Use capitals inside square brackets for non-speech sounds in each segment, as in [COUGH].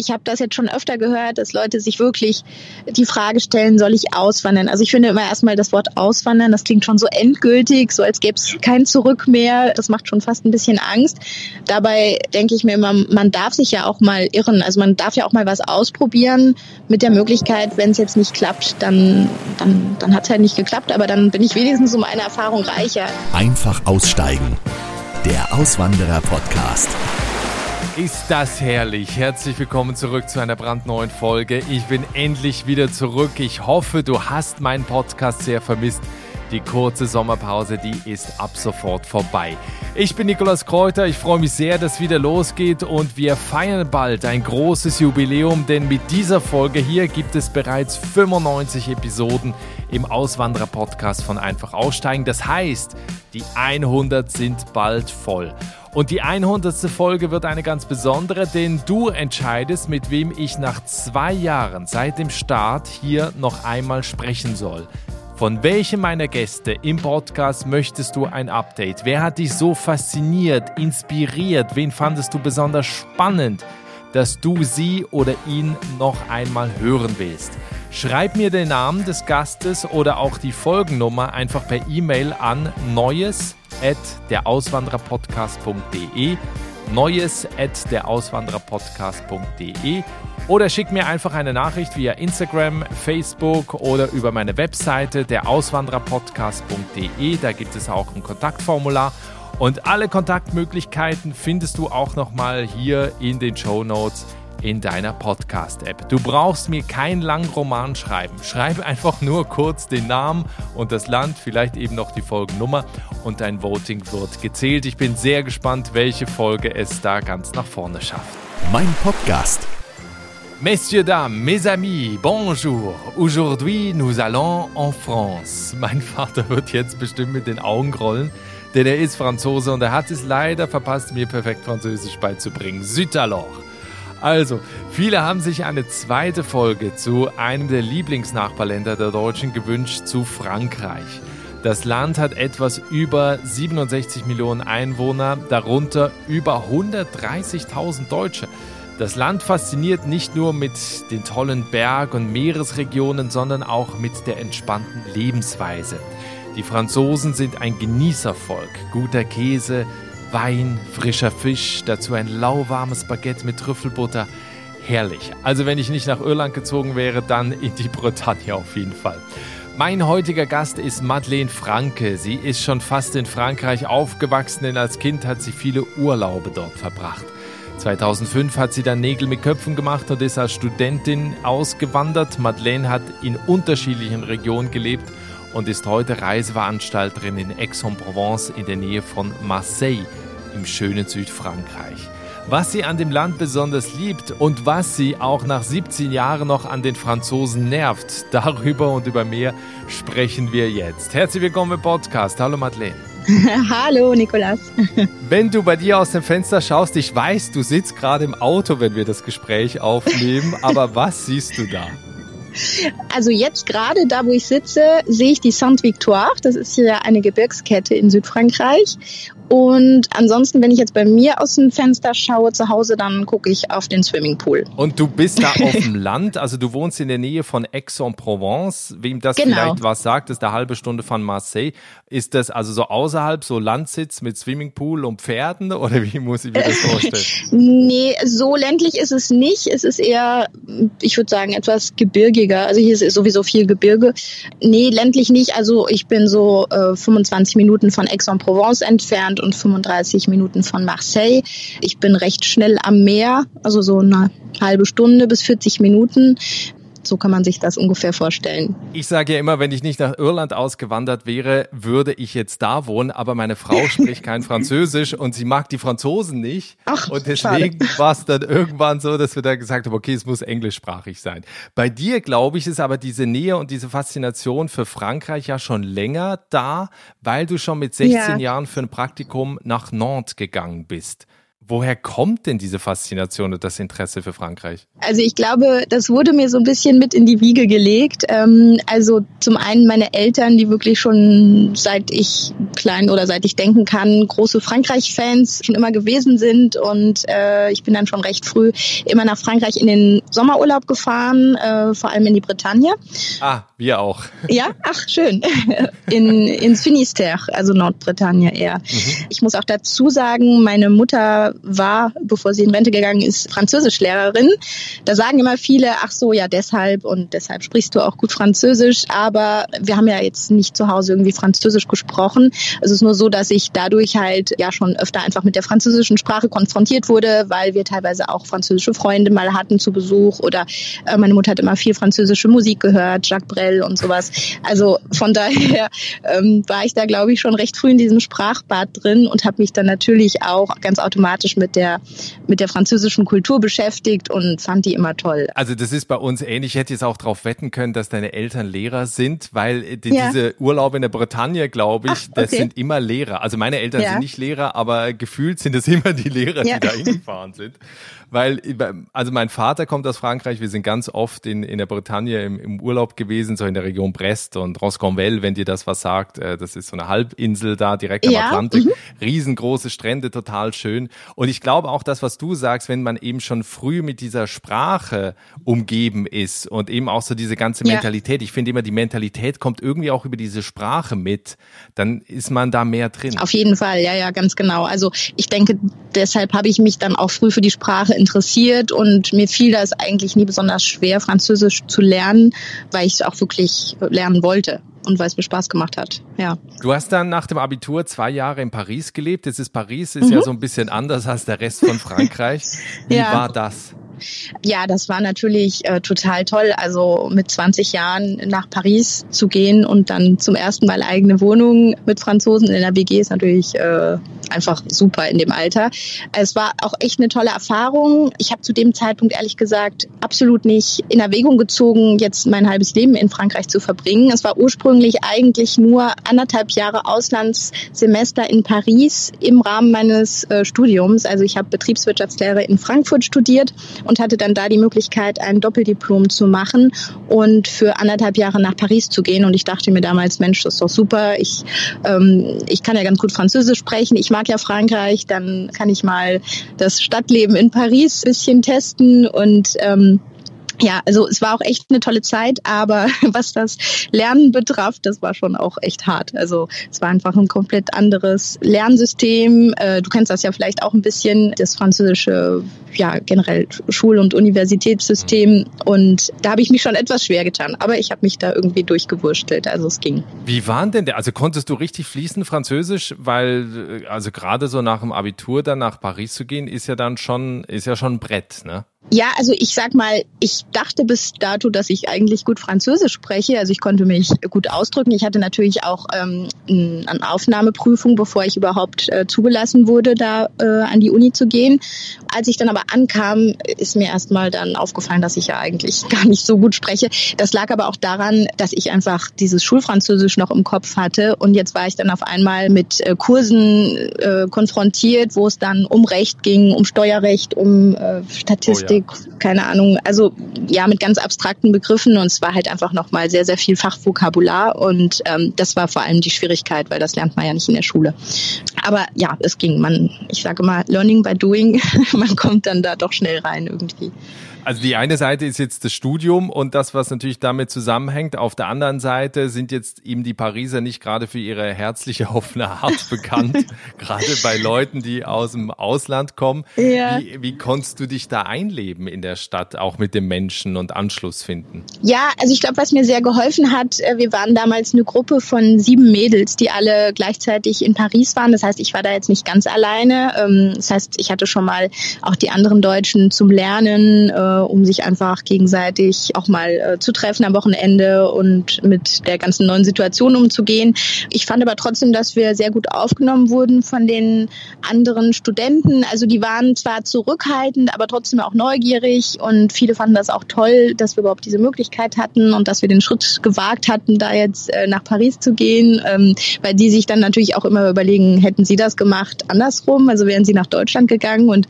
ich habe das jetzt schon öfter gehört, dass Leute sich wirklich die Frage stellen, soll ich auswandern? Also ich finde immer erstmal das Wort auswandern, das klingt schon so endgültig, so als gäbe es kein Zurück mehr. Das macht schon fast ein bisschen Angst. Dabei denke ich mir immer, man darf sich ja auch mal irren. Also man darf ja auch mal was ausprobieren mit der Möglichkeit, wenn es jetzt nicht klappt, dann, dann, dann hat es halt nicht geklappt, aber dann bin ich wenigstens um eine Erfahrung reicher. Einfach aussteigen. Der Auswanderer-Podcast. Ist das herrlich. Herzlich willkommen zurück zu einer brandneuen Folge. Ich bin endlich wieder zurück. Ich hoffe, du hast meinen Podcast sehr vermisst. Die kurze Sommerpause, die ist ab sofort vorbei. Ich bin Nikolaus Kräuter, ich freue mich sehr, dass es wieder losgeht und wir feiern bald ein großes Jubiläum, denn mit dieser Folge hier gibt es bereits 95 Episoden im Auswanderer-Podcast von Einfach Aussteigen. Das heißt, die 100 sind bald voll. Und die 100. Folge wird eine ganz besondere, denn du entscheidest, mit wem ich nach zwei Jahren seit dem Start hier noch einmal sprechen soll. Von welchem meiner Gäste im Podcast möchtest du ein Update? Wer hat dich so fasziniert, inspiriert? Wen fandest du besonders spannend, dass du sie oder ihn noch einmal hören willst? Schreib mir den Namen des Gastes oder auch die Folgennummer einfach per E-Mail an neues at derauswandererpodcast.de neues at derauswandererpodcast.de oder schick mir einfach eine Nachricht via Instagram, Facebook oder über meine Webseite derauswandererpodcast.de. Da gibt es auch ein Kontaktformular. Und alle Kontaktmöglichkeiten findest du auch nochmal hier in den Show Notes in deiner Podcast-App. Du brauchst mir keinen langen Roman schreiben. Schreib einfach nur kurz den Namen und das Land, vielleicht eben noch die Folgennummer und dein Voting wird gezählt. Ich bin sehr gespannt, welche Folge es da ganz nach vorne schafft. Mein Podcast. Messieurs, dames, mes amis, bonjour. Aujourd'hui, nous allons en France. Mein Vater wird jetzt bestimmt mit den Augen rollen, denn er ist Franzose und er hat es leider verpasst, mir perfekt Französisch beizubringen. Zut alors. Also, viele haben sich eine zweite Folge zu einem der Lieblingsnachbarländer der Deutschen gewünscht, zu Frankreich. Das Land hat etwas über 67 Millionen Einwohner, darunter über 130.000 Deutsche. Das Land fasziniert nicht nur mit den tollen Berg- und Meeresregionen, sondern auch mit der entspannten Lebensweise. Die Franzosen sind ein Genießervolk. Guter Käse, Wein, frischer Fisch, dazu ein lauwarmes Baguette mit Trüffelbutter. Herrlich. Also wenn ich nicht nach Irland gezogen wäre, dann in die Bretagne auf jeden Fall. Mein heutiger Gast ist Madeleine Franke. Sie ist schon fast in Frankreich aufgewachsen, denn als Kind hat sie viele Urlaube dort verbracht. 2005 hat sie dann Nägel mit Köpfen gemacht und ist als Studentin ausgewandert. Madeleine hat in unterschiedlichen Regionen gelebt und ist heute Reiseveranstalterin in Aix-en-Provence in der Nähe von Marseille im schönen Südfrankreich. Was sie an dem Land besonders liebt und was sie auch nach 17 Jahren noch an den Franzosen nervt, [LAUGHS] darüber und über mehr sprechen wir jetzt. Herzlich willkommen im Podcast. Hallo Madeleine. [LAUGHS] Hallo Nikolas. [LAUGHS] Wenn du bei dir aus dem Fenster schaust, ich weiß, du sitzt gerade im Auto, wenn wir das Gespräch aufnehmen, aber was siehst du da? Also jetzt gerade da, wo ich sitze, sehe ich die Sainte-Victoire. Das ist hier eine Gebirgskette in Südfrankreich. Und ansonsten, wenn ich jetzt bei mir aus dem Fenster schaue zu Hause, dann gucke ich auf den Swimmingpool. Und du bist da auf dem [LAUGHS] Land, also du wohnst in der Nähe von Aix-en-Provence. Wem das genau. vielleicht was sagt, ist eine halbe Stunde von Marseille. Ist das also so außerhalb, so Landsitz mit Swimmingpool und Pferden [LAUGHS] oder wie muss ich mir das vorstellen? [LAUGHS] nee, so ländlich ist es nicht. Es ist eher, ich würde sagen, etwas gebirgiger. Also hier ist sowieso viel Gebirge. Nee, ländlich nicht. Also ich bin so äh, 25 Minuten von Aix-en-Provence entfernt und 35 Minuten von Marseille. Ich bin recht schnell am Meer, also so eine halbe Stunde bis 40 Minuten. So kann man sich das ungefähr vorstellen. Ich sage ja immer, wenn ich nicht nach Irland ausgewandert wäre, würde ich jetzt da wohnen. Aber meine Frau [LAUGHS] spricht kein Französisch und sie mag die Franzosen nicht. Ach, und deswegen war es dann irgendwann so, dass wir da gesagt haben, okay, es muss englischsprachig sein. Bei dir, glaube ich, ist aber diese Nähe und diese Faszination für Frankreich ja schon länger da, weil du schon mit 16 ja. Jahren für ein Praktikum nach Nantes gegangen bist. Woher kommt denn diese Faszination und das Interesse für Frankreich? Also ich glaube, das wurde mir so ein bisschen mit in die Wiege gelegt. Ähm, also zum einen meine Eltern, die wirklich schon seit ich klein oder seit ich denken kann, große Frankreich-Fans schon immer gewesen sind. Und äh, ich bin dann schon recht früh immer nach Frankreich in den Sommerurlaub gefahren, äh, vor allem in die Bretagne. Ah, wir auch. Ja, ach schön. [LAUGHS] In, ins Finisterre, also Nordbretagne eher. Mhm. Ich muss auch dazu sagen, meine Mutter war, bevor sie in Rente gegangen ist, Französischlehrerin. Da sagen immer viele, ach so, ja deshalb und deshalb sprichst du auch gut Französisch. Aber wir haben ja jetzt nicht zu Hause irgendwie Französisch gesprochen. Es ist nur so, dass ich dadurch halt ja schon öfter einfach mit der französischen Sprache konfrontiert wurde, weil wir teilweise auch französische Freunde mal hatten zu Besuch oder äh, meine Mutter hat immer viel französische Musik gehört, Jacques Brel und sowas. Also von [LAUGHS] daher ähm, war ich da, glaube ich, schon recht früh in diesem Sprachbad drin und habe mich dann natürlich auch ganz automatisch mit der mit der französischen Kultur beschäftigt und fand die immer toll. Also das ist bei uns ähnlich. Ich hätte jetzt auch darauf wetten können, dass deine Eltern Lehrer sind, weil die, ja. diese Urlaube in der Bretagne, glaube ich, Ach, okay. das sind immer Lehrer. Also meine Eltern ja. sind nicht Lehrer, aber gefühlt sind es [LAUGHS] immer die Lehrer, ja. die da hingefahren sind. Weil, also mein Vater kommt aus Frankreich, wir sind ganz oft in, in der Bretagne im, im Urlaub gewesen, so in der Region Brest und Rosconvel, wenn dir das was sagt. Äh, das ist so eine Halbinsel da direkt am Atlantik. Mhm. Riesengroße Strände, total schön. Und ich glaube auch das, was du sagst, wenn man eben schon früh mit dieser Sprache umgeben ist und eben auch so diese ganze Mentalität. Ja. Ich finde immer, die Mentalität kommt irgendwie auch über diese Sprache mit. Dann ist man da mehr drin. Auf jeden Fall, ja, ja, ganz genau. Also ich denke, deshalb habe ich mich dann auch früh für die Sprache interessiert und mir fiel das eigentlich nie besonders schwer, Französisch zu lernen, weil ich es auch wirklich lernen wollte und weil es mir Spaß gemacht hat. Ja. Du hast dann nach dem Abitur zwei Jahre in Paris gelebt. Jetzt ist Paris ist mhm. ja so ein bisschen anders als der Rest von [LAUGHS] Frankreich. Wie ja. war das? Ja, das war natürlich äh, total toll. Also mit 20 Jahren nach Paris zu gehen und dann zum ersten Mal eigene Wohnung mit Franzosen in der WG ist natürlich äh, einfach super in dem Alter. Es war auch echt eine tolle Erfahrung. Ich habe zu dem Zeitpunkt ehrlich gesagt absolut nicht in Erwägung gezogen, jetzt mein halbes Leben in Frankreich zu verbringen. Es war ursprünglich eigentlich nur anderthalb Jahre Auslandssemester in Paris im Rahmen meines äh, Studiums. Also ich habe Betriebswirtschaftslehre in Frankfurt studiert und hatte dann da die Möglichkeit, ein Doppeldiplom zu machen und für anderthalb Jahre nach Paris zu gehen. Und ich dachte mir damals, Mensch, das ist doch super. Ich, ähm, ich kann ja ganz gut Französisch sprechen. Ich mag ja Frankreich, dann kann ich mal das Stadtleben in Paris bisschen testen und ähm, ja, also es war auch echt eine tolle Zeit, aber [LAUGHS] was das Lernen betraf, das war schon auch echt hart. Also es war einfach ein komplett anderes Lernsystem. Äh, du kennst das ja vielleicht auch ein bisschen, das französische, ja generell Schul- und Universitätssystem. Und da habe ich mich schon etwas schwer getan, aber ich habe mich da irgendwie durchgewurstelt. Also es ging. Wie waren denn der? Also konntest du richtig fließen Französisch, weil also gerade so nach dem Abitur dann nach Paris zu gehen, ist ja dann schon ist ja schon ein Brett, ne? Ja, also ich sag mal, ich dachte bis dato, dass ich eigentlich gut Französisch spreche. Also ich konnte mich gut ausdrücken. Ich hatte natürlich auch ähm, eine Aufnahmeprüfung, bevor ich überhaupt äh, zugelassen wurde, da äh, an die Uni zu gehen. Als ich dann aber ankam, ist mir erstmal dann aufgefallen, dass ich ja eigentlich [LAUGHS] gar nicht so gut spreche. Das lag aber auch daran, dass ich einfach dieses Schulfranzösisch noch im Kopf hatte. Und jetzt war ich dann auf einmal mit äh, Kursen äh, konfrontiert, wo es dann um Recht ging, um Steuerrecht, um äh, Statistik. Oh ja Mathematik, keine Ahnung, also ja, mit ganz abstrakten Begriffen und es war halt einfach nochmal sehr, sehr viel Fachvokabular und ähm, das war vor allem die Schwierigkeit, weil das lernt man ja nicht in der Schule. Aber ja, es ging. Man, ich sage mal, learning by doing, [LAUGHS] man kommt dann da doch schnell rein irgendwie. Also die eine Seite ist jetzt das Studium und das, was natürlich damit zusammenhängt. Auf der anderen Seite sind jetzt eben die Pariser nicht gerade für ihre herzliche, offene Art bekannt. [LAUGHS] gerade bei Leuten, die aus dem Ausland kommen. Ja. Wie, wie konntest du dich da einleben in der Stadt, auch mit den Menschen und Anschluss finden? Ja, also ich glaube, was mir sehr geholfen hat, äh, wir waren damals eine Gruppe von sieben Mädels, die alle gleichzeitig in Paris waren. Das heißt, ich war da jetzt nicht ganz alleine. Ähm, das heißt, ich hatte schon mal auch die anderen Deutschen zum Lernen äh, um sich einfach gegenseitig auch mal äh, zu treffen am Wochenende und mit der ganzen neuen Situation umzugehen. Ich fand aber trotzdem, dass wir sehr gut aufgenommen wurden von den anderen Studenten. Also die waren zwar zurückhaltend, aber trotzdem auch neugierig und viele fanden das auch toll, dass wir überhaupt diese Möglichkeit hatten und dass wir den Schritt gewagt hatten, da jetzt äh, nach Paris zu gehen, ähm, weil die sich dann natürlich auch immer überlegen, hätten sie das gemacht andersrum, also wären sie nach Deutschland gegangen und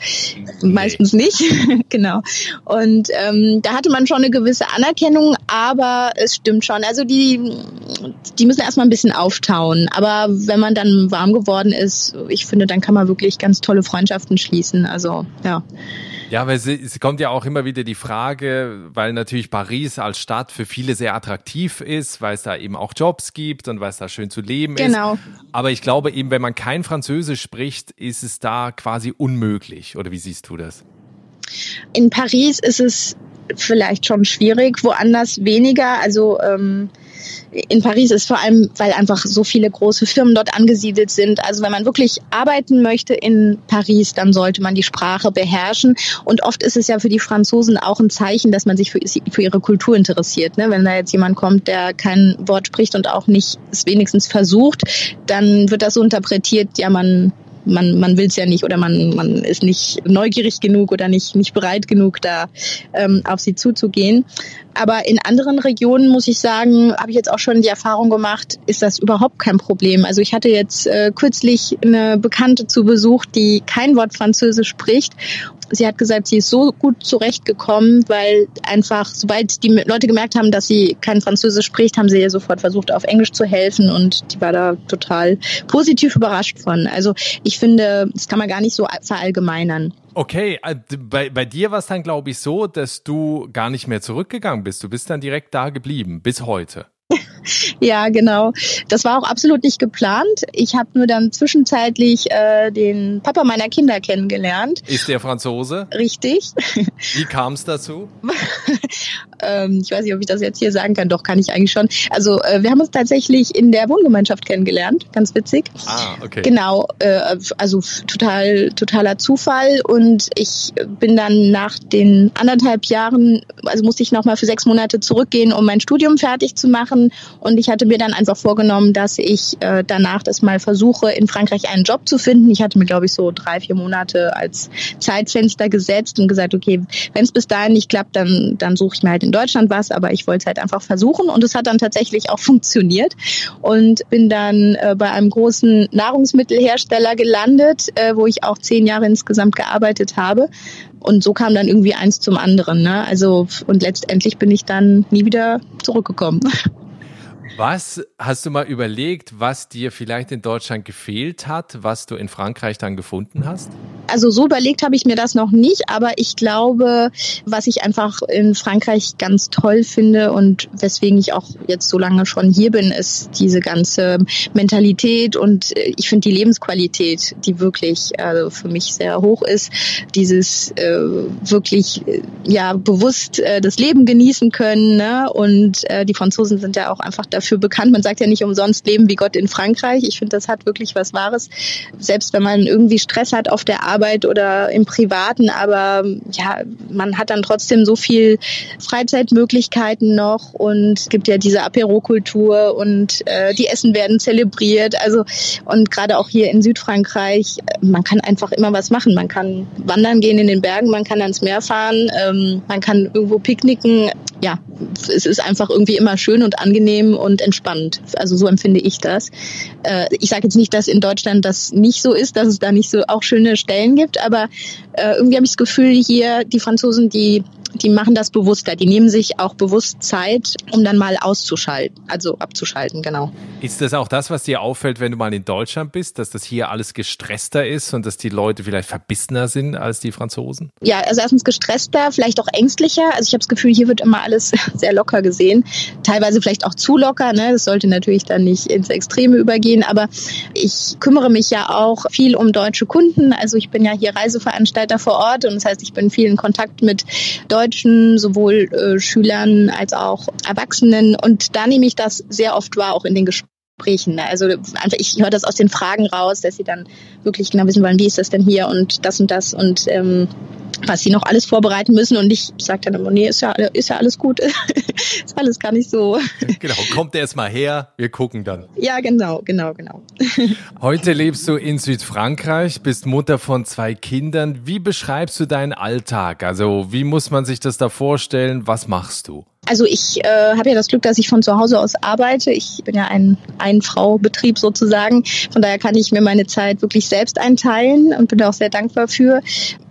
meistens nicht. [LAUGHS] genau. Und ähm, da hatte man schon eine gewisse Anerkennung, aber es stimmt schon. Also die, die müssen erstmal ein bisschen auftauen. Aber wenn man dann warm geworden ist, ich finde, dann kann man wirklich ganz tolle Freundschaften schließen. Also ja. Ja, weil es, kommt ja auch immer wieder die Frage, weil natürlich Paris als Stadt für viele sehr attraktiv ist, weil es da eben auch Jobs gibt und weil es da schön zu leben genau. ist. Aber ich glaube eben, wenn man kein Französisch spricht, ist es da quasi unmöglich. Oder wie siehst du das? In Paris ist es vielleicht schon schwierig, woanders weniger. Also ähm, in Paris ist vor allem, weil einfach so viele große Firmen dort angesiedelt sind. Also wenn man wirklich arbeiten möchte in Paris, dann sollte man die Sprache beherrschen. Und oft ist es ja für die Franzosen auch ein Zeichen, dass man sich für, für ihre Kultur interessiert. Ne? Wenn da jetzt jemand kommt, der kein Wort spricht und auch nicht es wenigstens versucht, dann wird das so interpretiert, ja, man man, man will es ja nicht oder man, man ist nicht neugierig genug oder nicht, nicht bereit genug, da ähm, auf sie zuzugehen. Aber in anderen Regionen, muss ich sagen, habe ich jetzt auch schon die Erfahrung gemacht, ist das überhaupt kein Problem. Also ich hatte jetzt äh, kürzlich eine Bekannte zu Besuch, die kein Wort Französisch spricht sie hat gesagt, sie ist so gut zurechtgekommen, weil einfach, sobald die Leute gemerkt haben, dass sie kein Französisch spricht, haben sie ihr sofort versucht, auf Englisch zu helfen und die war da total positiv überrascht von. Also ich finde, das kann man gar nicht so verallgemeinern. Okay, äh, bei, bei dir war es dann, glaube ich, so, dass du gar nicht mehr zurückgegangen bist. Du bist dann direkt da geblieben, bis heute. [LAUGHS] ja, genau. Das war auch absolut nicht geplant. Ich habe nur dann zwischenzeitlich äh, den Papa meiner Kinder kennengelernt. Ist der Franzose? Richtig. Wie kam es dazu? [LAUGHS] ähm, ich weiß nicht, ob ich das jetzt hier sagen kann. Doch, kann ich eigentlich schon. Also äh, wir haben uns tatsächlich in der Wohngemeinschaft kennengelernt. Ganz witzig. Ah, okay. Genau. Äh, also total, totaler Zufall. Und ich bin dann nach den anderthalb Jahren, also musste ich nochmal für sechs Monate zurückgehen, um mein Studium fertig zu machen. Und ich hatte mir dann einfach vorgenommen, dass ich äh, danach das mal versuche, in Frankreich einen Job zu finden. Ich hatte mir, glaube ich, so drei, vier Monate als Zeitfenster gesetzt und gesagt, okay, wenn es bis dahin nicht klappt, dann, dann suche ich mir halt in Deutschland was. Aber ich wollte es halt einfach versuchen. Und es hat dann tatsächlich auch funktioniert. Und bin dann äh, bei einem großen Nahrungsmittelhersteller gelandet, äh, wo ich auch zehn Jahre insgesamt gearbeitet habe. Und so kam dann irgendwie eins zum anderen. Ne? Also und letztendlich bin ich dann nie wieder zurückgekommen. Was hast du mal überlegt, was dir vielleicht in Deutschland gefehlt hat, was du in Frankreich dann gefunden hast? Also so überlegt habe ich mir das noch nicht, aber ich glaube, was ich einfach in Frankreich ganz toll finde und weswegen ich auch jetzt so lange schon hier bin, ist diese ganze Mentalität und äh, ich finde die Lebensqualität, die wirklich also für mich sehr hoch ist, dieses äh, wirklich äh, ja bewusst äh, das Leben genießen können ne? und äh, die Franzosen sind ja auch einfach da dafür bekannt. Man sagt ja nicht umsonst Leben wie Gott in Frankreich. Ich finde, das hat wirklich was Wahres. Selbst wenn man irgendwie Stress hat auf der Arbeit oder im Privaten, aber ja, man hat dann trotzdem so viel Freizeitmöglichkeiten noch und es gibt ja diese Apero-Kultur und äh, die Essen werden zelebriert. Also und gerade auch hier in Südfrankreich, man kann einfach immer was machen. Man kann wandern gehen in den Bergen, man kann ans Meer fahren, ähm, man kann irgendwo picknicken. Ja, es ist einfach irgendwie immer schön und angenehm und und entspannt. Also so empfinde ich das. Äh, ich sage jetzt nicht, dass in Deutschland das nicht so ist, dass es da nicht so auch schöne Stellen gibt, aber äh, irgendwie habe ich das Gefühl, hier die Franzosen, die die machen das bewusster. Die nehmen sich auch bewusst Zeit, um dann mal auszuschalten, also abzuschalten, genau. Ist das auch das, was dir auffällt, wenn du mal in Deutschland bist, dass das hier alles gestresster ist und dass die Leute vielleicht verbissener sind als die Franzosen? Ja, also erstens gestresster, vielleicht auch ängstlicher. Also ich habe das Gefühl, hier wird immer alles [LAUGHS] sehr locker gesehen. Teilweise vielleicht auch zu locker. Ne? Das sollte natürlich dann nicht ins Extreme übergehen. Aber ich kümmere mich ja auch viel um deutsche Kunden. Also ich bin ja hier Reiseveranstalter vor Ort und das heißt, ich bin viel in Kontakt mit Deutschen Deutschen, sowohl äh, Schülern als auch Erwachsenen. Und da nehme ich das sehr oft wahr, auch in den Gesprächen Gesprächen. Ne? Also einfach, ich höre das aus den Fragen raus, dass sie dann wirklich genau wissen wollen, wie ist das denn hier und das und das und ähm, was sie noch alles vorbereiten müssen. Und ich sage dann immer, nee, ist ja, ist ja alles gut. [LAUGHS] ist alles gar nicht so. Genau, kommt erst mal her, wir gucken dann. Ja, genau, genau, genau. [LAUGHS] Heute lebst du in Südfrankreich, bist Mutter von zwei Kindern. Wie beschreibst du deinen Alltag? Also, wie muss man sich das da vorstellen? Was machst du? Also ich äh, habe ja das Glück, dass ich von zu Hause aus arbeite. Ich bin ja ein Ein-Frau-Betrieb sozusagen. Von daher kann ich mir meine Zeit wirklich selbst einteilen und bin da auch sehr dankbar für.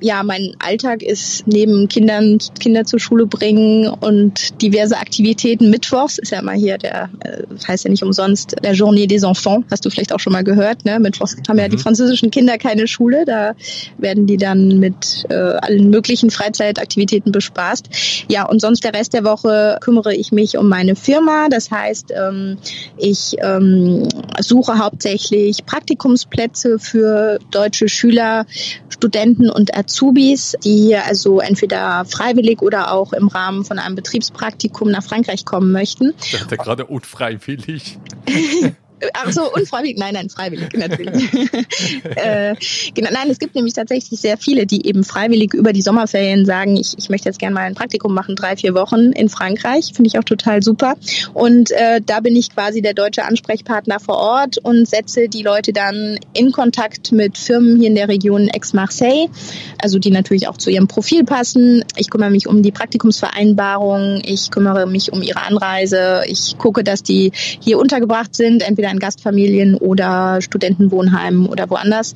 Ja, mein Alltag ist neben Kindern, Kinder zur Schule bringen und diverse Aktivitäten. Mittwochs ist ja immer hier der, äh, heißt ja nicht umsonst, der Journée des Enfants. Hast du vielleicht auch schon mal gehört, ne? Mittwochs haben ja die mhm. französischen Kinder keine Schule. Da werden die dann mit äh, allen möglichen Freizeitaktivitäten bespaßt. Ja, und sonst der Rest der Woche kümmere ich mich um meine Firma. Das heißt, ähm, ich ähm, suche hauptsächlich Praktikumsplätze für deutsche Schüler, Studenten und Azubis, die also entweder freiwillig oder auch im Rahmen von einem Betriebspraktikum nach Frankreich kommen möchten. Ich dachte gerade unfreiwillig. [LAUGHS] Ach so, unfreiwillig? Nein, nein, freiwillig natürlich. [LAUGHS] äh, genau, nein, es gibt nämlich tatsächlich sehr viele, die eben freiwillig über die Sommerferien sagen, ich, ich möchte jetzt gerne mal ein Praktikum machen, drei, vier Wochen in Frankreich. Finde ich auch total super. Und äh, da bin ich quasi der deutsche Ansprechpartner vor Ort und setze die Leute dann in Kontakt mit Firmen hier in der Region Aix-Marseille, also die natürlich auch zu ihrem Profil passen. Ich kümmere mich um die Praktikumsvereinbarung, ich kümmere mich um ihre Anreise, ich gucke, dass die hier untergebracht sind, entweder entweder in Gastfamilien oder Studentenwohnheimen oder woanders.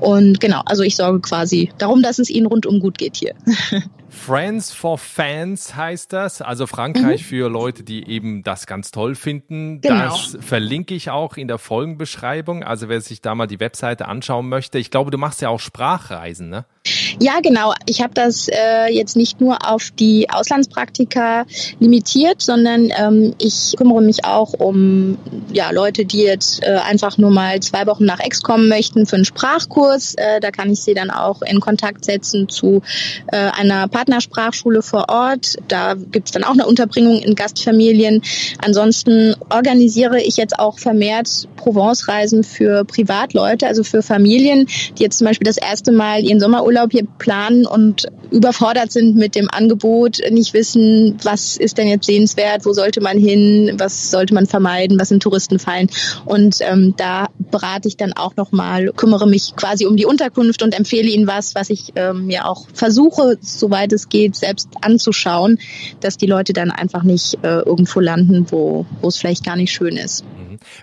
Und genau, also ich sorge quasi darum, dass es ihnen rundum gut geht hier. [LAUGHS] Friends for Fans heißt das, also Frankreich mhm. für Leute, die eben das ganz toll finden. Genau. Das verlinke ich auch in der Folgenbeschreibung. Also wer sich da mal die Webseite anschauen möchte. Ich glaube, du machst ja auch Sprachreisen, ne? Ja, genau. Ich habe das äh, jetzt nicht nur auf die Auslandspraktika limitiert, sondern ähm, ich kümmere mich auch um ja, Leute, die jetzt äh, einfach nur mal zwei Wochen nach Ex kommen möchten für einen Sprachkurs. Äh, da kann ich sie dann auch in Kontakt setzen zu äh, einer Partnersprachschule vor Ort. Da gibt's dann auch eine Unterbringung in Gastfamilien. Ansonsten organisiere ich jetzt auch vermehrt Provence-Reisen für Privatleute, also für Familien, die jetzt zum Beispiel das erste Mal ihren Sommerurlaub Urlaub planen und überfordert sind mit dem Angebot, nicht wissen, was ist denn jetzt sehenswert, wo sollte man hin, was sollte man vermeiden, was sind Touristenfallen. Und ähm, da berate ich dann auch nochmal, kümmere mich quasi um die Unterkunft und empfehle ihnen was, was ich ähm, mir auch versuche, soweit es geht, selbst anzuschauen, dass die Leute dann einfach nicht äh, irgendwo landen, wo es vielleicht gar nicht schön ist.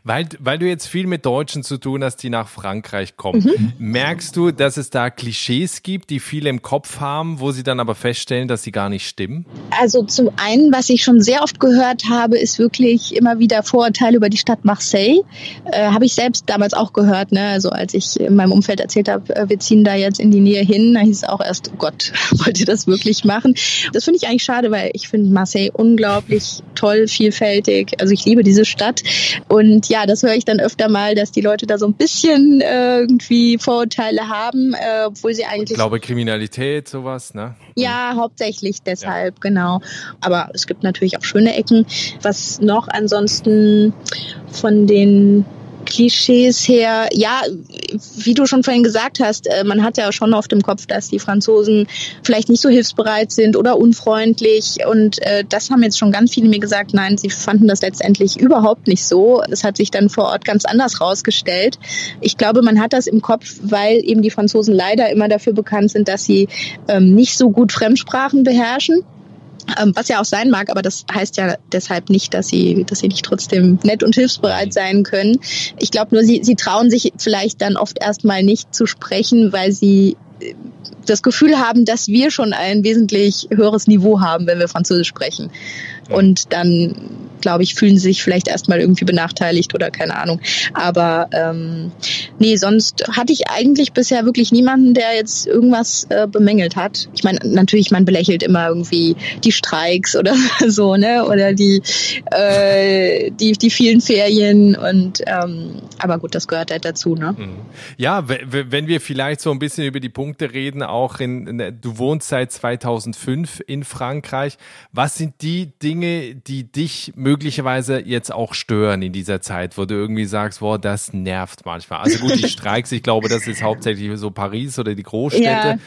Weil, weil du jetzt viel mit Deutschen zu tun hast, die nach Frankreich kommen. Mhm. Merkst du, dass es da Klischees gibt, die viele im Kopf haben, wo sie dann aber feststellen, dass sie gar nicht stimmen? Also zum einen, was ich schon sehr oft gehört habe, ist wirklich immer wieder Vorurteile über die Stadt Marseille. Äh, habe ich selbst damals auch gehört, ne? Also als ich in meinem Umfeld erzählt habe, äh, wir ziehen da jetzt in die Nähe hin, da hieß es auch erst, oh Gott, [LAUGHS] wollt ihr das wirklich machen? Das finde ich eigentlich schade, weil ich finde Marseille unglaublich toll, vielfältig. Also ich liebe diese Stadt und und ja, das höre ich dann öfter mal, dass die Leute da so ein bisschen äh, irgendwie Vorurteile haben, äh, obwohl sie eigentlich. Ich glaube, Kriminalität, sowas, ne? Ja, hauptsächlich deshalb, ja. genau. Aber es gibt natürlich auch schöne Ecken. Was noch ansonsten von den Klischees her, ja, wie du schon vorhin gesagt hast, äh, man hat ja schon oft im Kopf, dass die Franzosen vielleicht nicht so hilfsbereit sind oder unfreundlich. Und äh, das haben jetzt schon ganz viele mir gesagt, nein, sie fanden das letztendlich überhaupt nicht so. Das hat sich dann vor Ort ganz anders rausgestellt. Ich glaube, man hat das im Kopf, weil eben die Franzosen leider immer dafür bekannt sind, dass sie ähm, nicht so gut Fremdsprachen beherrschen. Ähm, was ja auch sein mag, aber das heißt ja deshalb nicht, dass sie, dass sie nicht trotzdem nett und hilfsbereit sein können. Ich glaube nur, sie, sie trauen sich vielleicht dann oft erstmal nicht zu sprechen, weil sie äh, das Gefühl haben, dass wir schon ein wesentlich höheres Niveau haben, wenn wir Französisch sprechen. Und dann glaube ich, fühlen sie sich vielleicht erstmal irgendwie benachteiligt oder keine Ahnung. Aber ähm, nee, sonst hatte ich eigentlich bisher wirklich niemanden, der jetzt irgendwas äh, bemängelt hat. Ich meine, natürlich, man belächelt immer irgendwie die Streiks oder [LAUGHS] so, ne? Oder die, äh, die, die vielen Ferien und ähm, aber gut, das gehört halt dazu, ne? Mhm. Ja, wenn wir vielleicht so ein bisschen über die Punkte reden, auch in, du wohnst seit 2005 in Frankreich. Was sind die Dinge, Dinge, die dich möglicherweise jetzt auch stören in dieser Zeit, wo du irgendwie sagst, boah, das nervt manchmal. Also gut, die [LAUGHS] Streiks, ich glaube, das ist hauptsächlich so Paris oder die Großstädte. Ja.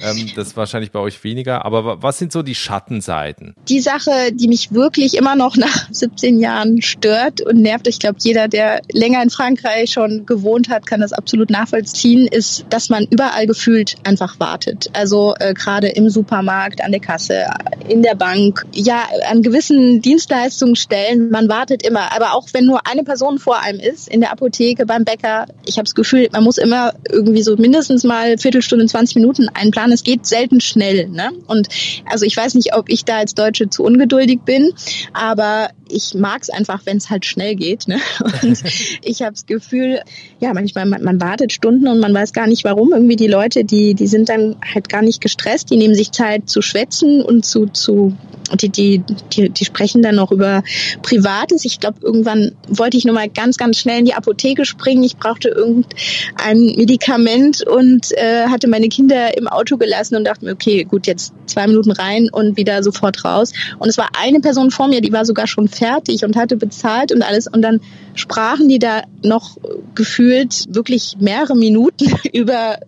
Ähm, das ist wahrscheinlich bei euch weniger. Aber was sind so die Schattenseiten? Die Sache, die mich wirklich immer noch [LAUGHS] nach 17 Jahren stört und nervt, ich glaube, jeder, der länger in Frankreich schon gewohnt hat, kann das absolut nachvollziehen, ist, dass man überall gefühlt einfach wartet. Also äh, gerade im Supermarkt, an der Kasse, in der Bank, ja, an gewissen Dienstleistungsstellen, man wartet immer. Aber auch wenn nur eine Person vor einem ist, in der Apotheke, beim Bäcker, ich habe das Gefühl, man muss immer irgendwie so mindestens mal Viertelstunde, 20 Minuten einplanen fahren. Es geht selten schnell. Ne? Und also ich weiß nicht, ob ich da als Deutsche zu ungeduldig bin, aber ich mag es einfach, wenn es halt schnell geht. Ne? [LAUGHS] Und ich habe das Gefühl, ja, manchmal, man, man wartet Stunden und man weiß gar nicht warum. Irgendwie die Leute, die, die sind dann halt gar nicht gestresst, die nehmen sich Zeit zu schwätzen und zu, zu die, die, die, die sprechen dann noch über Privates. Ich glaube, irgendwann wollte ich nur mal ganz, ganz schnell in die Apotheke springen. Ich brauchte irgendein Medikament und äh, hatte meine Kinder im Auto gelassen und dachte mir, okay, gut, jetzt zwei Minuten rein und wieder sofort raus. Und es war eine Person vor mir, die war sogar schon fertig und hatte bezahlt und alles. Und dann sprachen die da noch gefühlt wirklich mehrere Minuten [LAUGHS] über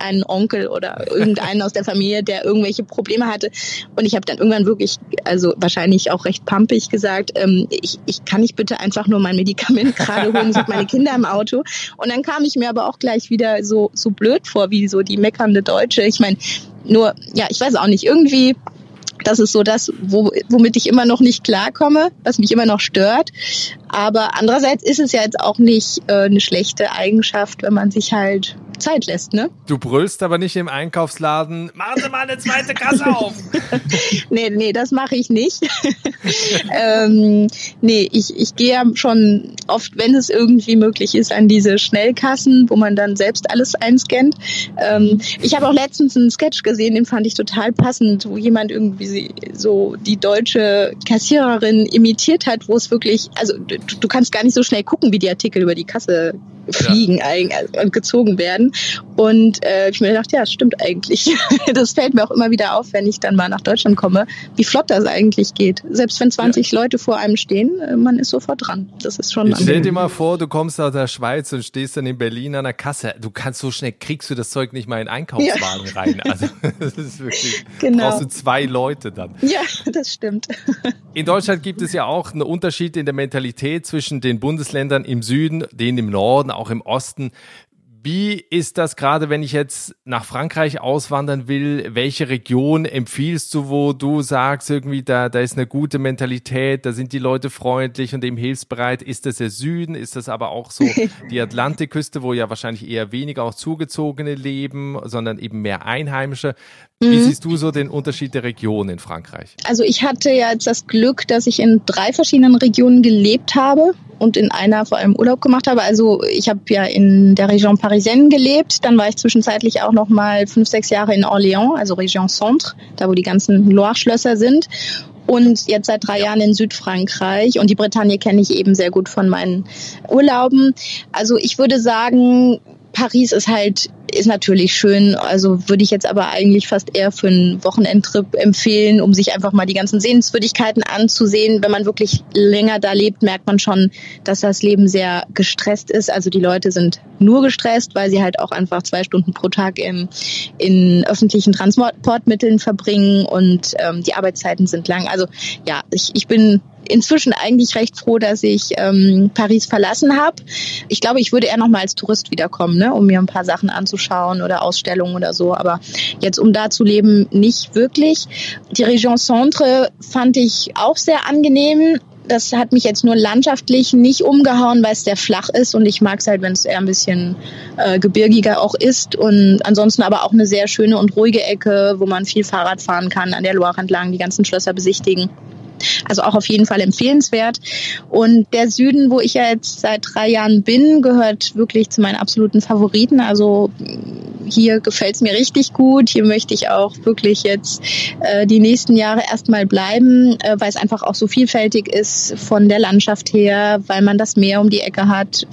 irgendeinen Onkel oder irgendeinen aus der Familie, der irgendwelche Probleme hatte. Und ich habe dann irgendwann wirklich, also wahrscheinlich auch recht pampig gesagt, ähm, ich, ich kann nicht bitte einfach nur mein Medikament gerade holen, habe meine Kinder im Auto. Und dann kam ich mir aber auch gleich wieder so, so blöd vor, wie so die meckernde Deutsche. Ich meine, nur, ja, ich weiß auch nicht, irgendwie das ist so das, wo, womit ich immer noch nicht klarkomme, was mich immer noch stört. Aber andererseits ist es ja jetzt auch nicht äh, eine schlechte Eigenschaft, wenn man sich halt Zeit lässt, ne? Du brüllst aber nicht im Einkaufsladen, machen Sie mal eine zweite Kasse auf. [LAUGHS] nee, nee, das mache ich nicht. [LAUGHS] ähm, nee, ich, ich gehe ja schon oft, wenn es irgendwie möglich ist, an diese Schnellkassen, wo man dann selbst alles einscannt. Ähm, ich habe auch letztens einen Sketch gesehen, den fand ich total passend, wo jemand irgendwie so die deutsche Kassiererin imitiert hat, wo es wirklich, also du, kannst gar nicht so schnell gucken, wie die Artikel über die Kasse fliegen ja. Also, und gezogen werden. Und äh, ich mir gedacht, ja, stimmt eigentlich. [LAUGHS] das fällt mir auch immer wieder auf, wenn ich dann mal nach Deutschland komme, wie flott das eigentlich geht. Selbst wenn 20 ja. Leute vor einem stehen, äh, man ist sofort dran. Das ist schon. Stell dir mal vor, du kommst aus der Schweiz und stehst dann in Berlin an der Kasse. Du kannst so schnell kriegst du das Zeug nicht mal in Einkaufswagen ja. rein. Also [LAUGHS] das ist wirklich. Genau. Brauchst du zwei Leute dann. Ja, [LAUGHS] das stimmt. In Deutschland gibt es ja auch einen Unterschied in der Mentalität zwischen den Bundesländern im Süden, denen im Norden, auch im Osten. Wie ist das gerade, wenn ich jetzt nach Frankreich auswandern will? Welche Region empfiehlst du, wo du sagst, irgendwie, da, da ist eine gute Mentalität, da sind die Leute freundlich und eben hilfsbereit? Ist das der Süden? Ist das aber auch so [LAUGHS] die Atlantikküste, wo ja wahrscheinlich eher weniger auch Zugezogene leben, sondern eben mehr Einheimische? Wie mhm. siehst du so den Unterschied der Regionen in Frankreich? Also ich hatte ja jetzt das Glück, dass ich in drei verschiedenen Regionen gelebt habe und in einer vor allem Urlaub gemacht habe. Also ich habe ja in der Region Parisienne gelebt, dann war ich zwischenzeitlich auch noch mal fünf, sechs Jahre in Orléans, also Region Centre, da wo die ganzen Loire-Schlösser sind und jetzt seit drei Jahren in Südfrankreich. Und die Bretagne kenne ich eben sehr gut von meinen Urlauben. Also ich würde sagen, Paris ist halt ist natürlich schön. Also würde ich jetzt aber eigentlich fast eher für einen Wochenendtrip empfehlen, um sich einfach mal die ganzen Sehenswürdigkeiten anzusehen. Wenn man wirklich länger da lebt, merkt man schon, dass das Leben sehr gestresst ist. Also die Leute sind nur gestresst, weil sie halt auch einfach zwei Stunden pro Tag im, in öffentlichen Transportmitteln verbringen und ähm, die Arbeitszeiten sind lang. Also ja, ich, ich bin inzwischen eigentlich recht froh, dass ich ähm, Paris verlassen habe. Ich glaube, ich würde eher noch mal als Tourist wiederkommen, ne, um mir ein paar Sachen anzuschauen oder Ausstellungen oder so. Aber jetzt, um da zu leben, nicht wirklich. Die Region Centre fand ich auch sehr angenehm. Das hat mich jetzt nur landschaftlich nicht umgehauen, weil es sehr flach ist und ich mag es halt, wenn es eher ein bisschen äh, gebirgiger auch ist und ansonsten aber auch eine sehr schöne und ruhige Ecke, wo man viel Fahrrad fahren kann, an der Loire entlang, die ganzen Schlösser besichtigen. Also auch auf jeden Fall empfehlenswert. Und der Süden, wo ich ja jetzt seit drei Jahren bin, gehört wirklich zu meinen absoluten Favoriten. Also hier gefällt es mir richtig gut. Hier möchte ich auch wirklich jetzt äh, die nächsten Jahre erstmal bleiben, äh, weil es einfach auch so vielfältig ist von der Landschaft her, weil man das Meer um die Ecke hat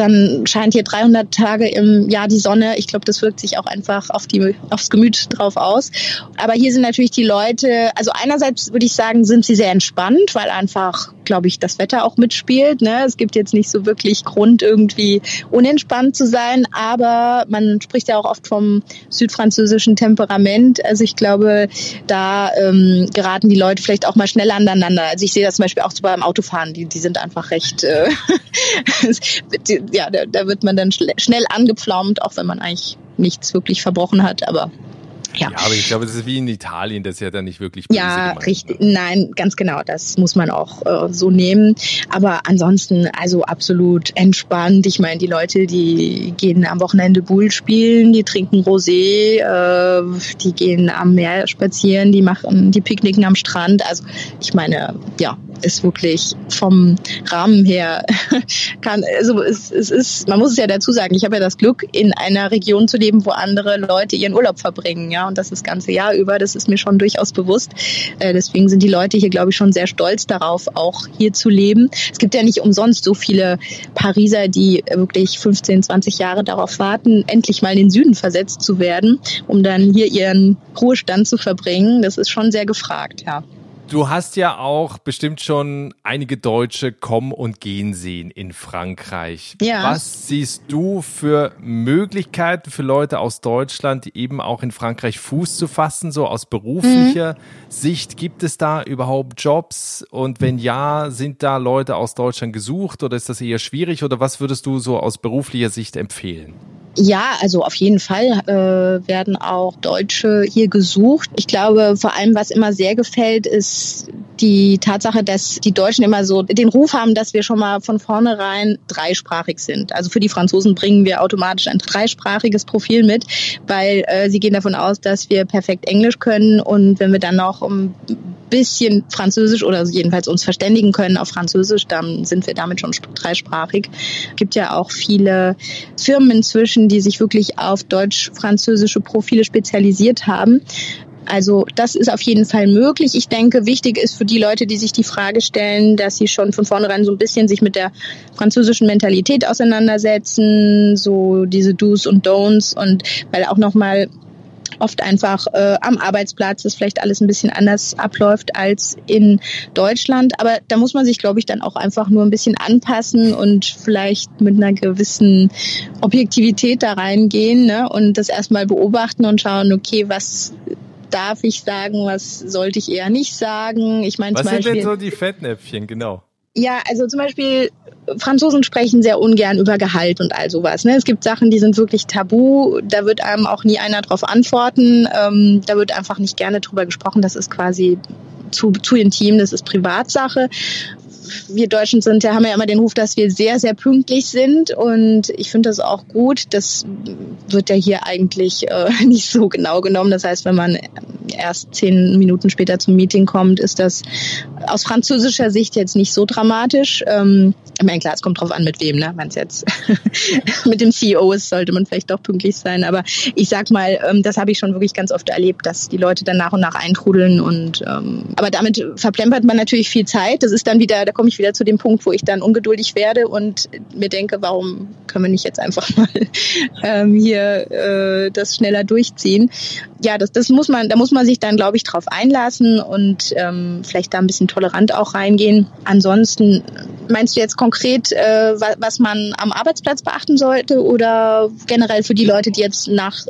dann scheint hier 300 Tage im Jahr die Sonne. Ich glaube, das wirkt sich auch einfach auf die, aufs Gemüt drauf aus. Aber hier sind natürlich die Leute, also einerseits würde ich sagen, sind sie sehr entspannt, weil einfach, glaube ich, das Wetter auch mitspielt. Ne? Es gibt jetzt nicht so wirklich Grund, irgendwie unentspannt zu sein, aber man spricht ja auch oft vom südfranzösischen Temperament. Also ich glaube, da ähm, geraten die Leute vielleicht auch mal schnell aneinander. Also ich sehe das zum Beispiel auch so beim Autofahren, die, die sind einfach recht, äh, [LAUGHS] ja, da, da wird man dann schnell angepflaumt, auch wenn man eigentlich nichts wirklich verbrochen hat, aber ja. ja, aber ich glaube, das ist wie in Italien, das ist ja dann nicht wirklich böse Ja, gemeint, richtig. Ne? Nein, ganz genau. Das muss man auch äh, so nehmen. Aber ansonsten, also absolut entspannt. Ich meine, die Leute, die gehen am Wochenende Bull spielen, die trinken Rosé, äh, die gehen am Meer spazieren, die machen, die picknicken am Strand. Also ich meine, ja, ist wirklich vom Rahmen her [LAUGHS] kann, also es, es ist, man muss es ja dazu sagen, ich habe ja das Glück, in einer Region zu leben, wo andere Leute ihren Urlaub verbringen, ja, und das das ganze Jahr über, das ist mir schon durchaus bewusst. Äh, deswegen sind die Leute hier, glaube ich, schon sehr stolz darauf, auch hier zu leben. Es gibt ja nicht umsonst so viele Pariser, die wirklich 15, 20 Jahre darauf warten, endlich mal in den Süden versetzt zu werden, um dann hier ihren Ruhestand zu verbringen. Das ist schon sehr gefragt, ja. Du hast ja auch bestimmt schon einige Deutsche kommen und gehen sehen in Frankreich. Ja. Was siehst du für Möglichkeiten für Leute aus Deutschland, eben auch in Frankreich Fuß zu fassen, so aus beruflicher mhm. Sicht? Gibt es da überhaupt Jobs? Und wenn ja, sind da Leute aus Deutschland gesucht oder ist das eher schwierig? Oder was würdest du so aus beruflicher Sicht empfehlen? Ja, also auf jeden Fall äh, werden auch Deutsche hier gesucht. Ich glaube, vor allem, was immer sehr gefällt, ist die Tatsache, dass die Deutschen immer so den Ruf haben, dass wir schon mal von vornherein dreisprachig sind. Also für die Franzosen bringen wir automatisch ein dreisprachiges Profil mit, weil äh, sie gehen davon aus, dass wir perfekt Englisch können und wenn wir dann noch um bisschen Französisch oder jedenfalls uns verständigen können auf Französisch, dann sind wir damit schon dreisprachig. Es gibt ja auch viele Firmen inzwischen, die sich wirklich auf deutsch-französische Profile spezialisiert haben. Also das ist auf jeden Fall möglich. Ich denke, wichtig ist für die Leute, die sich die Frage stellen, dass sie schon von vornherein so ein bisschen sich mit der französischen Mentalität auseinandersetzen, so diese Do's und Don'ts und weil auch nochmal oft einfach äh, am Arbeitsplatz das vielleicht alles ein bisschen anders abläuft als in Deutschland. Aber da muss man sich, glaube ich, dann auch einfach nur ein bisschen anpassen und vielleicht mit einer gewissen Objektivität da reingehen ne? und das erstmal beobachten und schauen, okay, was darf ich sagen, was sollte ich eher nicht sagen. Ich meine, was sind Beispiel, denn so die Fettnäpfchen, genau? Ja, also zum Beispiel Franzosen sprechen sehr ungern über Gehalt und all sowas. Ne? Es gibt Sachen, die sind wirklich tabu. Da wird einem auch nie einer drauf antworten. Ähm, da wird einfach nicht gerne drüber gesprochen. Das ist quasi zu, zu intim. Das ist Privatsache wir Deutschen sind ja, haben ja immer den Ruf, dass wir sehr, sehr pünktlich sind und ich finde das auch gut. Das wird ja hier eigentlich äh, [LAUGHS] nicht so genau genommen. Das heißt, wenn man erst zehn Minuten später zum Meeting kommt, ist das aus französischer Sicht jetzt nicht so dramatisch. Ähm, ich meine, klar, es kommt drauf an, mit wem, ne? Wenn es jetzt [LAUGHS] mit dem CEO ist, sollte man vielleicht doch pünktlich sein. Aber ich sag mal, ähm, das habe ich schon wirklich ganz oft erlebt, dass die Leute dann nach und nach eintrudeln und ähm, aber damit verplempert man natürlich viel Zeit. Das ist dann wieder, da komme ich wieder zu dem Punkt, wo ich dann ungeduldig werde und mir denke, warum können wir nicht jetzt einfach [LAUGHS] mal ähm, hier äh, das schneller durchziehen? Ja, das, das muss man, da muss man sich dann, glaube ich, drauf einlassen und ähm, vielleicht da ein bisschen tolerant auch reingehen. Ansonsten meinst du jetzt konkret, äh, was, was man am Arbeitsplatz beachten sollte oder generell für die Leute, die jetzt nach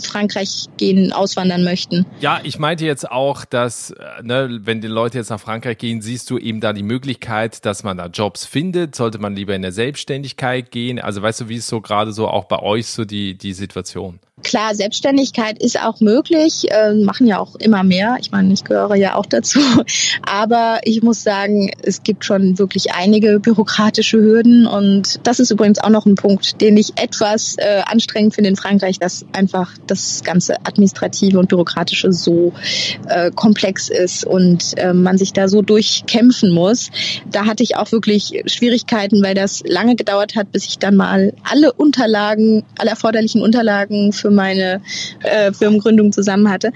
Frankreich gehen, auswandern möchten. Ja, ich meinte jetzt auch, dass, äh, ne, wenn die Leute jetzt nach Frankreich gehen, siehst du eben da die Möglichkeit, dass man da Jobs findet. Sollte man lieber in der Selbstständigkeit gehen? Also weißt du, wie ist so gerade so auch bei euch so die, die Situation? Klar, Selbstständigkeit ist auch möglich, äh, machen ja auch immer mehr. Ich meine, ich gehöre ja auch dazu. [LAUGHS] Aber ich muss sagen, es gibt schon wirklich einige bürokratische Hürden. Und das ist übrigens auch noch ein Punkt, den ich etwas äh, anstrengend finde in Frankreich, dass einfach das ganze Administrative und Bürokratische so äh, komplex ist und äh, man sich da so durchkämpfen muss. Da hatte ich auch wirklich Schwierigkeiten, weil das lange gedauert hat, bis ich dann mal alle Unterlagen, alle erforderlichen Unterlagen für meine äh, Firmengründung zusammen hatte.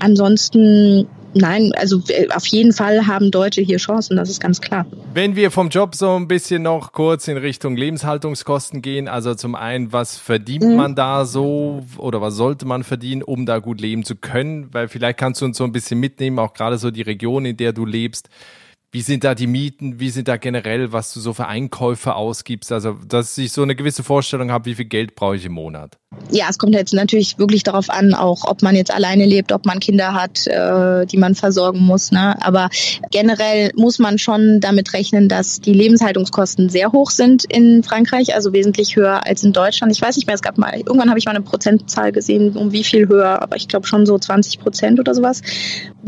Ansonsten Nein, also äh, auf jeden Fall haben Deutsche hier Chancen, das ist ganz klar. Wenn wir vom Job so ein bisschen noch kurz in Richtung Lebenshaltungskosten gehen, also zum einen, was verdient mhm. man da so oder was sollte man verdienen, um da gut leben zu können? Weil vielleicht kannst du uns so ein bisschen mitnehmen, auch gerade so die Region, in der du lebst. Wie sind da die Mieten? Wie sind da generell, was du so für Einkäufe ausgibst? Also, dass ich so eine gewisse Vorstellung habe, wie viel Geld brauche ich im Monat? Ja, es kommt jetzt natürlich wirklich darauf an, auch ob man jetzt alleine lebt, ob man Kinder hat, äh, die man versorgen muss. Ne? Aber generell muss man schon damit rechnen, dass die Lebenshaltungskosten sehr hoch sind in Frankreich, also wesentlich höher als in Deutschland. Ich weiß nicht mehr, es gab mal, irgendwann habe ich mal eine Prozentzahl gesehen, um wie viel höher, aber ich glaube schon so 20 Prozent oder sowas.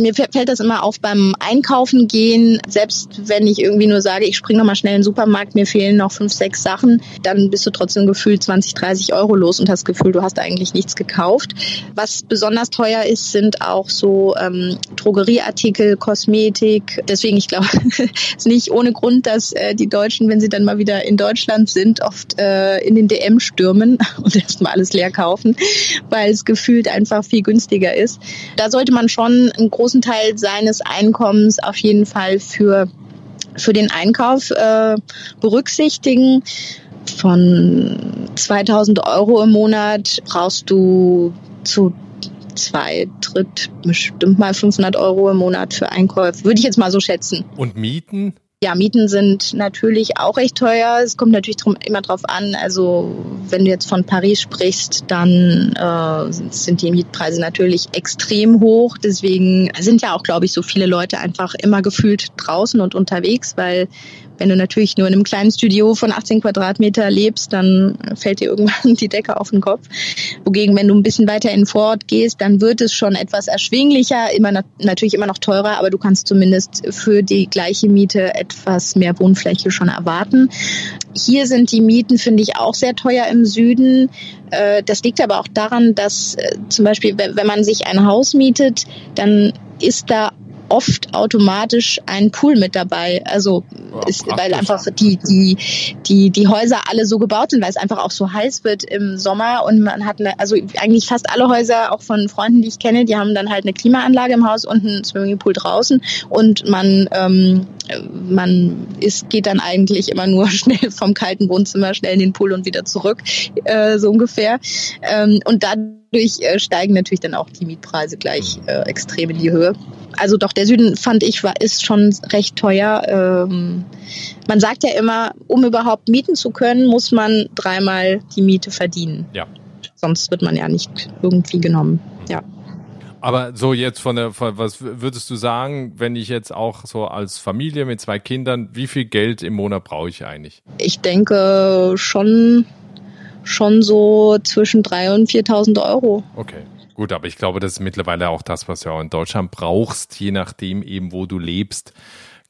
Mir fällt das immer auf beim Einkaufen gehen selbst wenn ich irgendwie nur sage, ich springe nochmal schnell in den Supermarkt, mir fehlen noch fünf, sechs Sachen, dann bist du trotzdem gefühlt 20, 30 Euro los und hast das Gefühl, du hast eigentlich nichts gekauft. Was besonders teuer ist, sind auch so ähm, Drogerieartikel, Kosmetik. Deswegen, ich glaube, es [LAUGHS] ist nicht ohne Grund, dass äh, die Deutschen, wenn sie dann mal wieder in Deutschland sind, oft äh, in den DM stürmen [LAUGHS] und erstmal alles leer kaufen, weil es gefühlt einfach viel günstiger ist. Da sollte man schon einen großen Teil seines Einkommens auf jeden Fall für für, den Einkauf äh, berücksichtigen. Von 2000 Euro im Monat brauchst du zu zwei Dritt bestimmt mal 500 Euro im Monat für Einkäufe. Würde ich jetzt mal so schätzen. Und Mieten? Ja, Mieten sind natürlich auch recht teuer. Es kommt natürlich drum, immer drauf an. Also wenn du jetzt von Paris sprichst, dann äh, sind die Mietpreise natürlich extrem hoch. Deswegen sind ja auch, glaube ich, so viele Leute einfach immer gefühlt draußen und unterwegs, weil wenn du natürlich nur in einem kleinen Studio von 18 Quadratmeter lebst, dann fällt dir irgendwann [LAUGHS] die Decke auf den Kopf. Wogegen, wenn du ein bisschen weiter in den Vorort gehst, dann wird es schon etwas erschwinglicher, immer natürlich immer noch teurer, aber du kannst zumindest für die gleiche Miete etwas mehr Wohnfläche schon erwarten. Hier sind die Mieten, finde ich, auch sehr teuer im Süden. Äh, das liegt aber auch daran, dass äh, zum Beispiel, wenn man sich ein Haus mietet, dann ist da oft automatisch ein Pool mit dabei. Also ja, ist, weil einfach die, die, die, die Häuser alle so gebaut sind, weil es einfach auch so heiß wird im Sommer und man hat eine, also eigentlich fast alle Häuser, auch von Freunden, die ich kenne, die haben dann halt eine Klimaanlage im Haus und einen Swimmingpool draußen und man, ähm, man ist, geht dann eigentlich immer nur [LAUGHS] schnell vom kalten Wohnzimmer schnell in den Pool und wieder zurück, äh, so ungefähr. Ähm, und dadurch äh, steigen natürlich dann auch die Mietpreise gleich äh, extrem in die Höhe also doch, der Süden fand ich war ist schon recht teuer. Ähm, man sagt ja immer, um überhaupt mieten zu können, muss man dreimal die Miete verdienen. Ja. Sonst wird man ja nicht irgendwie genommen. Ja. Aber so jetzt von der, von, was würdest du sagen, wenn ich jetzt auch so als Familie mit zwei Kindern, wie viel Geld im Monat brauche ich eigentlich? Ich denke schon, schon so zwischen 3.000 und 4.000 Euro. Okay. Gut, aber ich glaube, das ist mittlerweile auch das, was du auch in Deutschland brauchst, je nachdem eben, wo du lebst.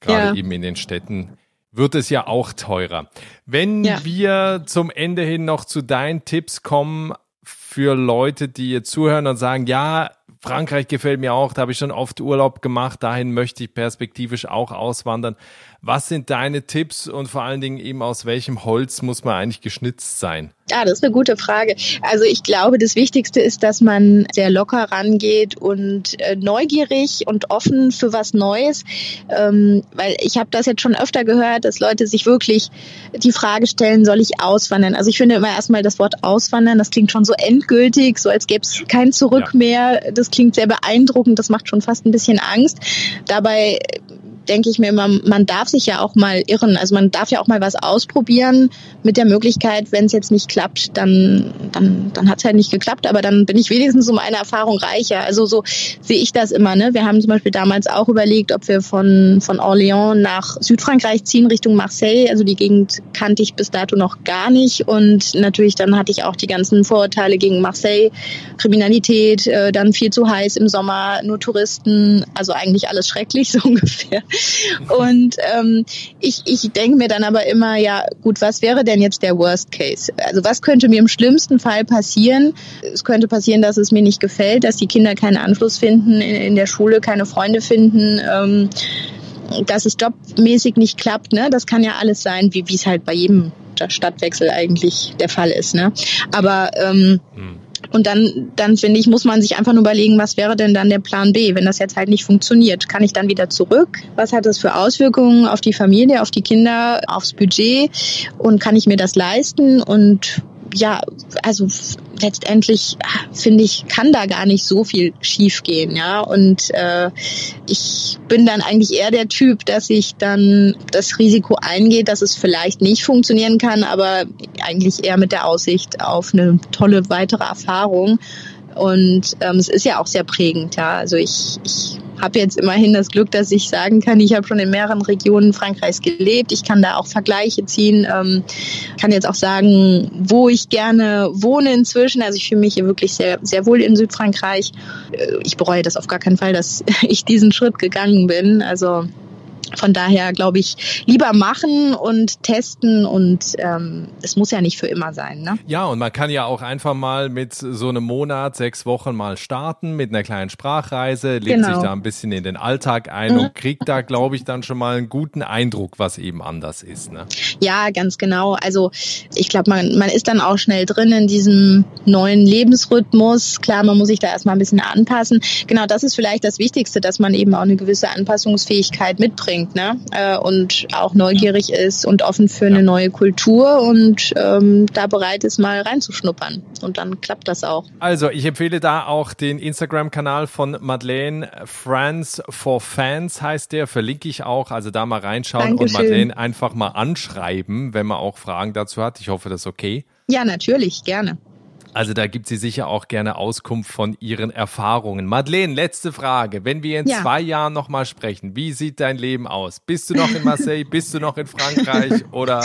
Gerade ja. eben in den Städten wird es ja auch teurer. Wenn ja. wir zum Ende hin noch zu deinen Tipps kommen für Leute, die jetzt zuhören und sagen, ja, Frankreich gefällt mir auch, da habe ich schon oft Urlaub gemacht, dahin möchte ich perspektivisch auch auswandern. Was sind deine Tipps und vor allen Dingen eben aus welchem Holz muss man eigentlich geschnitzt sein? Ja, das ist eine gute Frage. Also ich glaube, das Wichtigste ist, dass man sehr locker rangeht und äh, neugierig und offen für was Neues. Ähm, weil ich habe das jetzt schon öfter gehört, dass Leute sich wirklich die Frage stellen, soll ich auswandern? Also ich finde immer erstmal das Wort auswandern, das klingt schon so endgültig, so als gäbe es kein Zurück ja. mehr. Das klingt sehr beeindruckend, das macht schon fast ein bisschen Angst. Dabei denke ich mir immer, man darf sich ja auch mal irren. Also man darf ja auch mal was ausprobieren mit der Möglichkeit, wenn es jetzt nicht klappt, dann, dann, dann hat es halt nicht geklappt, aber dann bin ich wenigstens um eine Erfahrung reicher. Also so sehe ich das immer. Ne? Wir haben zum Beispiel damals auch überlegt, ob wir von, von Orléans nach Südfrankreich ziehen, Richtung Marseille. Also die Gegend kannte ich bis dato noch gar nicht. Und natürlich dann hatte ich auch die ganzen Vorurteile gegen Marseille, Kriminalität, äh, dann viel zu heiß im Sommer, nur Touristen, also eigentlich alles schrecklich [LAUGHS] so ungefähr. Und ähm, ich, ich denke mir dann aber immer, ja gut, was wäre denn jetzt der Worst Case? Also was könnte mir im schlimmsten Fall passieren? Es könnte passieren, dass es mir nicht gefällt, dass die Kinder keinen Anschluss finden in, in der Schule, keine Freunde finden. Ähm, dass es jobmäßig nicht klappt, ne? Das kann ja alles sein, wie es halt bei jedem Stadtwechsel eigentlich der Fall ist, ne? Aber ähm, hm Und dann, dann finde ich, muss man sich einfach nur überlegen, was wäre denn dann der Plan B, wenn das jetzt halt nicht funktioniert? Kann ich dann wieder zurück? Was hat das für Auswirkungen auf die Familie, auf die Kinder, aufs Budget? Und kann ich mir das leisten? Und ja, also letztendlich finde ich, kann da gar nicht so viel schiefgehen, ja. Und äh, ich bin dann eigentlich eher der Typ, dass ich dann das Risiko eingeht, dass es vielleicht nicht funktionieren kann, aber eigentlich eher mit der Aussicht auf eine tolle weitere Erfahrung. Und ähm, es ist ja auch sehr prägend, ja. Also ich, ich habe jetzt immerhin das Glück, dass ich sagen kann, ich habe schon in mehreren Regionen Frankreichs gelebt. Ich kann da auch Vergleiche ziehen, ähm, kann jetzt auch sagen, wo ich gerne wohne inzwischen. Also ich fühle mich hier wirklich sehr, sehr wohl in Südfrankreich. Äh, ich bereue das auf gar keinen Fall, dass [LAUGHS] ich diesen Schritt gegangen bin. Also von daher glaube ich, lieber machen und testen und ähm, es muss ja nicht für immer sein. Ne? Ja, und man kann ja auch einfach mal mit so einem Monat, sechs Wochen mal starten mit einer kleinen Sprachreise, legt genau. sich da ein bisschen in den Alltag ein mhm. und kriegt da, glaube ich, dann schon mal einen guten Eindruck, was eben anders ist. Ne? Ja, ganz genau. Also ich glaube, man, man ist dann auch schnell drin in diesem neuen Lebensrhythmus. Klar, man muss sich da erstmal ein bisschen anpassen. Genau, das ist vielleicht das Wichtigste, dass man eben auch eine gewisse Anpassungsfähigkeit mitbringt mitbringt ne? Äh, und auch neugierig ist und offen für eine neue Kultur und ähm, da bereit ist, mal reinzuschnuppern. Und dann klappt das auch. Also ich empfehle da auch den Instagram-Kanal von Madeleine Friends for Fans heißt der, verlinke ich auch. Also da mal reinschauen Dankeschön. und Madeleine einfach mal anschreiben, wenn man auch Fragen dazu hat. Ich hoffe, das ist okay. Ja, natürlich, gerne. Also da gibt sie sicher auch gerne Auskunft von ihren Erfahrungen. Madeleine, letzte Frage. Wenn wir in ja. zwei Jahren nochmal sprechen, wie sieht dein Leben aus? Bist du noch in Marseille? [LAUGHS] Bist du noch in Frankreich? Oder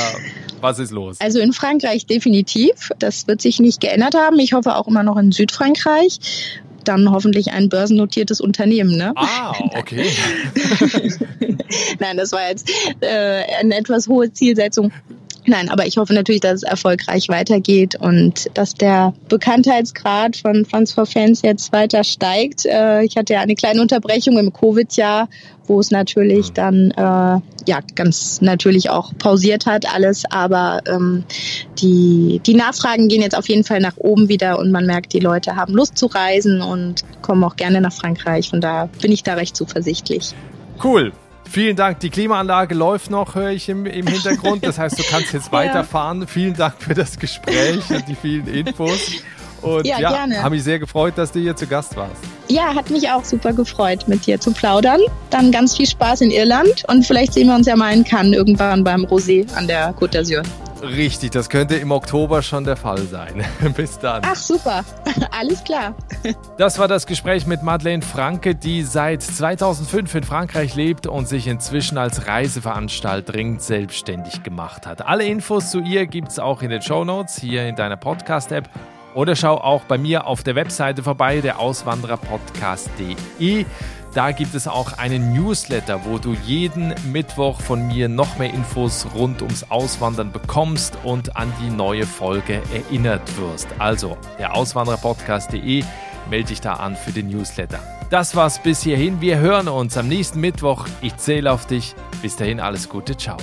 was ist los? Also in Frankreich definitiv. Das wird sich nicht geändert haben. Ich hoffe auch immer noch in Südfrankreich dann hoffentlich ein börsennotiertes Unternehmen. Ne? Ah, okay. [LAUGHS] Nein, das war jetzt äh, eine etwas hohe Zielsetzung. Nein, aber ich hoffe natürlich, dass es erfolgreich weitergeht und dass der Bekanntheitsgrad von Franz for Fans jetzt weiter steigt. Äh, ich hatte ja eine kleine Unterbrechung im Covid-Jahr, wo es natürlich mhm. dann äh, ja ganz natürlich auch pausiert hat alles, aber ähm, die die Nachfragen gehen jetzt auf jeden Fall nach oben wieder und man merkt, die Leute haben Lust zu reisen und kommen auch gerne nach Frankreich. Von daher bin ich da recht zuversichtlich. Cool. Vielen Dank. Die Klimaanlage läuft noch, höre ich im, im Hintergrund. Das heißt, du kannst jetzt [LAUGHS] weiterfahren. Ja. Vielen Dank für das Gespräch und die vielen Infos. Und ja, ja gerne. habe mich sehr gefreut, dass du hier zu Gast warst. Ja, hat mich auch super gefreut, mit dir zu plaudern. Dann ganz viel Spaß in Irland und vielleicht sehen wir uns ja mal in Cannes irgendwann beim Rosé an der Côte d'Azur. Richtig, das könnte im Oktober schon der Fall sein. [LAUGHS] Bis dann. Ach super, [LAUGHS] alles klar. Das war das Gespräch mit Madeleine Franke, die seit 2005 in Frankreich lebt und sich inzwischen als Reiseveranstalterin selbstständig gemacht hat. Alle Infos zu ihr gibt es auch in den Show Notes hier in deiner Podcast-App oder schau auch bei mir auf der Webseite vorbei, der Auswandererpodcast.de. Da gibt es auch einen Newsletter, wo du jeden Mittwoch von mir noch mehr Infos rund ums Auswandern bekommst und an die neue Folge erinnert wirst. Also der Auswandererpodcast.de, melde dich da an für den Newsletter. Das war's bis hierhin. Wir hören uns am nächsten Mittwoch. Ich zähle auf dich. Bis dahin alles Gute. Ciao.